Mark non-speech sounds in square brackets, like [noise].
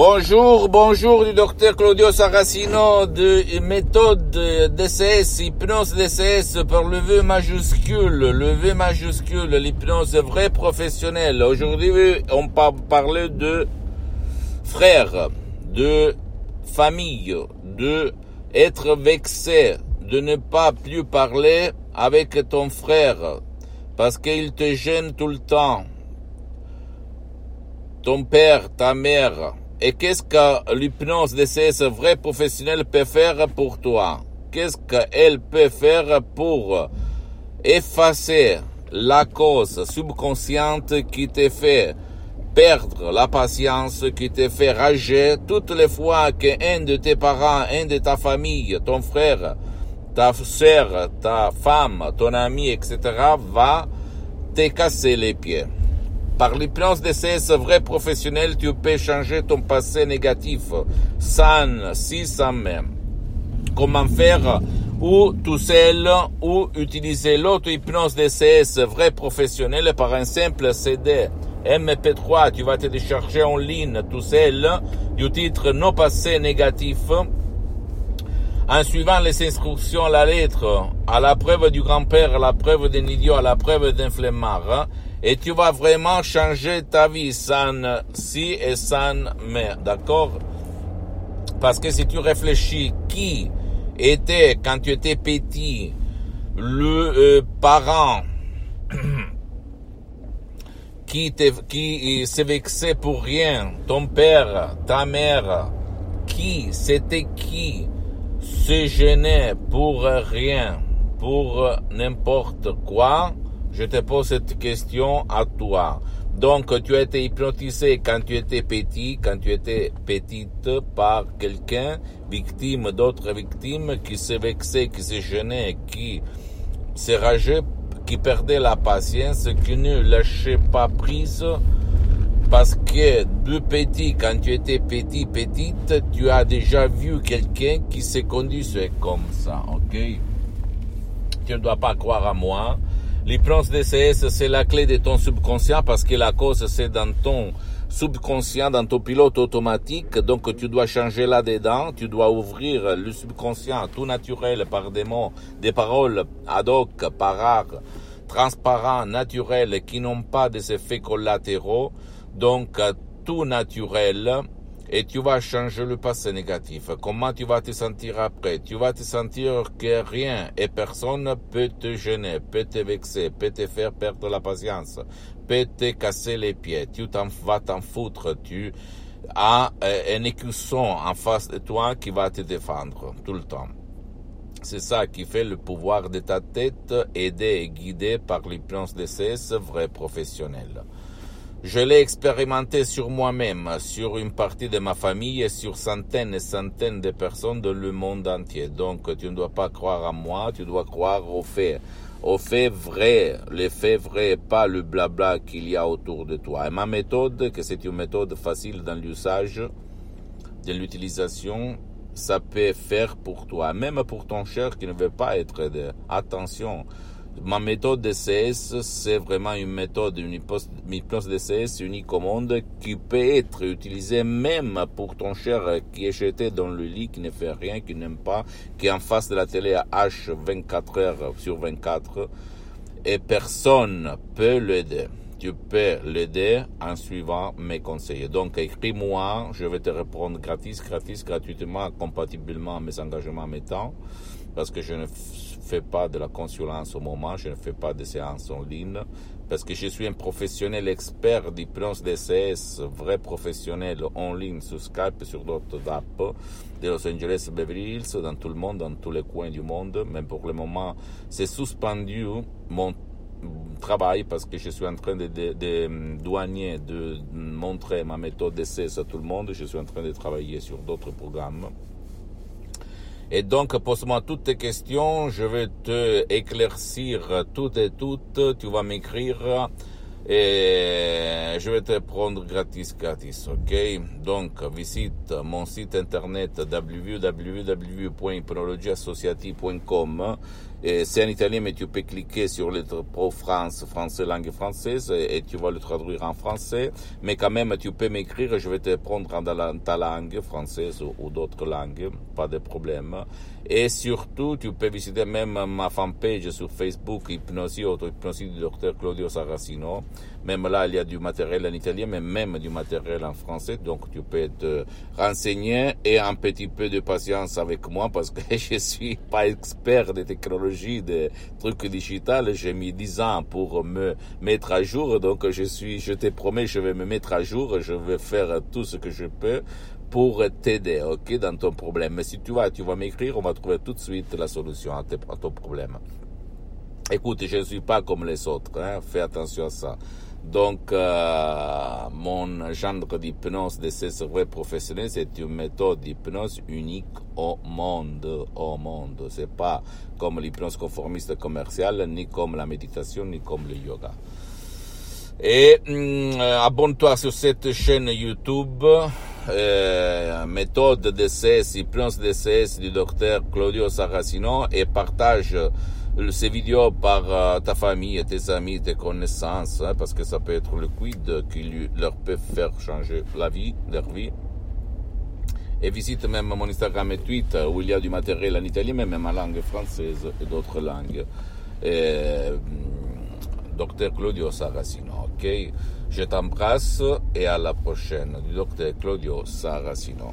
Bonjour, bonjour du docteur Claudio Saracino de méthode DCS, hypnose DCS par le V majuscule, le V majuscule, l'hypnose vraie professionnelle. Aujourd'hui, on va parler de frères, de famille, de être vexé, de ne pas plus parler avec ton frère parce qu'il te gêne tout le temps. Ton père, ta mère, et qu'est-ce que l'hypnose de ces vrais professionnels peut faire pour toi? Qu'est-ce qu'elle peut faire pour effacer la cause subconsciente qui te fait perdre la patience, qui te fait rager toutes les fois qu'un de tes parents, un de ta famille, ton frère, ta soeur, ta femme, ton ami, etc., va te casser les pieds? Par l'hypnose de ces vrais professionnels, tu peux changer ton passé négatif, sans, si, sans même. Comment faire ou tout seul ou utiliser l'auto-hypnose de CS vrai professionnel par un simple CD MP3, tu vas te décharger en ligne tout seul du titre Nos passés négatifs en suivant les instructions la lettre, à la preuve du grand-père, à la preuve d'un idiot, à la preuve d'un flemmard, et tu vas vraiment changer ta vie sans si et sans mais, d'accord? Parce que si tu réfléchis qui était, quand tu étais petit, le euh, parent [clears throat] qui, qui s'est vexé pour rien, ton père, ta mère, qui, c'était qui se gênait pour rien, pour n'importe quoi, je te pose cette question à toi. Donc, tu as été hypnotisé quand tu étais petit, quand tu étais petite par quelqu'un, victime d'autres victimes, qui se vexait, qui se gênait, qui se rageait, qui perdait la patience, qui ne lâchait pas prise, parce que de petit, quand tu étais petit, petite, tu as déjà vu quelqu'un qui se conduisait comme ça, ok? Tu ne dois pas croire à moi. L'hypnose DCS, c'est la clé de ton subconscient parce que la cause, c'est dans ton subconscient, dans ton pilote automatique. Donc, tu dois changer là-dedans. Tu dois ouvrir le subconscient tout naturel par des mots, des paroles ad hoc, par transparents, naturels, qui n'ont pas des effets collatéraux. Donc, tout naturel et tu vas changer le passé négatif. Comment tu vas te sentir après? Tu vas te sentir que rien et personne peut te gêner, peut te vexer, peut te faire perdre la patience, peut te casser les pieds. Tu t'en vas t'en foutre. Tu as un écusson en face de toi qui va te défendre tout le temps. C'est ça qui fait le pouvoir de ta tête, aidé et guidé par l'hypnose de cesse vrai professionnel. Je l'ai expérimenté sur moi-même, sur une partie de ma famille et sur centaines et centaines de personnes dans le monde entier. Donc tu ne dois pas croire à moi, tu dois croire aux faits. Aux faits vrais, les faits vrais, pas le blabla qu'il y a autour de toi. Et ma méthode, que c'est une méthode facile dans l'usage, de l'utilisation, ça peut faire pour toi, même pour ton cher qui ne veut pas être aidé. Attention, Ma méthode DCS, c'est vraiment une méthode, une hypnose DCS unique au monde qui peut être utilisée même pour ton cher qui est jeté dans le lit, qui ne fait rien, qui n'aime pas, qui est en face de la télé à H 24 heures sur 24 et personne peut l'aider. Tu peux l'aider en suivant mes conseils. Donc, écris-moi, je vais te répondre gratis, gratis, gratuitement, compatiblement à mes engagements, à mes temps, parce que je ne fais pas de la consulence au moment, je ne fais pas de séances en ligne, parce que je suis un professionnel expert d'hypnose DCS, vrai professionnel en ligne sur Skype, sur d'autres apps de Los Angeles, Beverly Hills, dans tout le monde, dans tous les coins du monde. Mais pour le moment, c'est suspendu mon travail parce que je suis en train de, de, douanier, de montrer ma méthode d'essai à tout le monde. Je suis en train de travailler sur d'autres programmes. Et donc, pose-moi toutes tes questions, je vais te éclaircir toutes et toutes. Tu vas m'écrire et je vais te prendre gratis, gratis, ok? Donc, visite mon site internet www.hypnologieassociative.com c'est en italien, mais tu peux cliquer sur le Pro France, français, langue française, et, tu vas le traduire en français. Mais quand même, tu peux m'écrire, je vais te prendre dans ta langue, française ou, d'autres langues, pas de problème. Et surtout, tu peux visiter même ma fanpage sur Facebook, Hypnosie, auto-hypnosie du docteur Claudio Saracino. Même là, il y a du matériel en italien, mais même du matériel en français. Donc, tu peux te renseigner et un petit peu de patience avec moi parce que [laughs] je suis pas expert de technologie, de trucs digitales. J'ai mis 10 ans pour me mettre à jour. Donc, je suis, je te promets, je vais me mettre à jour. Je vais faire tout ce que je peux pour t'aider, ok, dans ton problème. Mais si tu vas, tu vas m'écrire, on va trouver tout de suite la solution à, ton problème. Écoute, je ne suis pas comme les autres, hein, fais attention à ça. Donc, euh, mon genre d'hypnose de ces cerveaux professionnels, c'est une méthode d'hypnose unique au monde. Au monde. C'est pas comme l'hypnose conformiste commerciale, ni comme la méditation, ni comme le yoga. Et mm, abonne-toi sur cette chaîne YouTube, euh, méthode DCS, hypnose DCS du docteur Claudio Saracino et partage ces vidéos par euh, ta famille, tes amis, tes connaissances, hein, parce que ça peut être le quid qui leur peut faire changer la vie, leur vie. Et visite même mon Instagram et Twitter où il y a du matériel en italien, mais même en langue française et d'autres langues. Et, Docteur Claudio Saracino, ok? Je t'embrasse et à la prochaine. Du Docteur Claudio Saracino.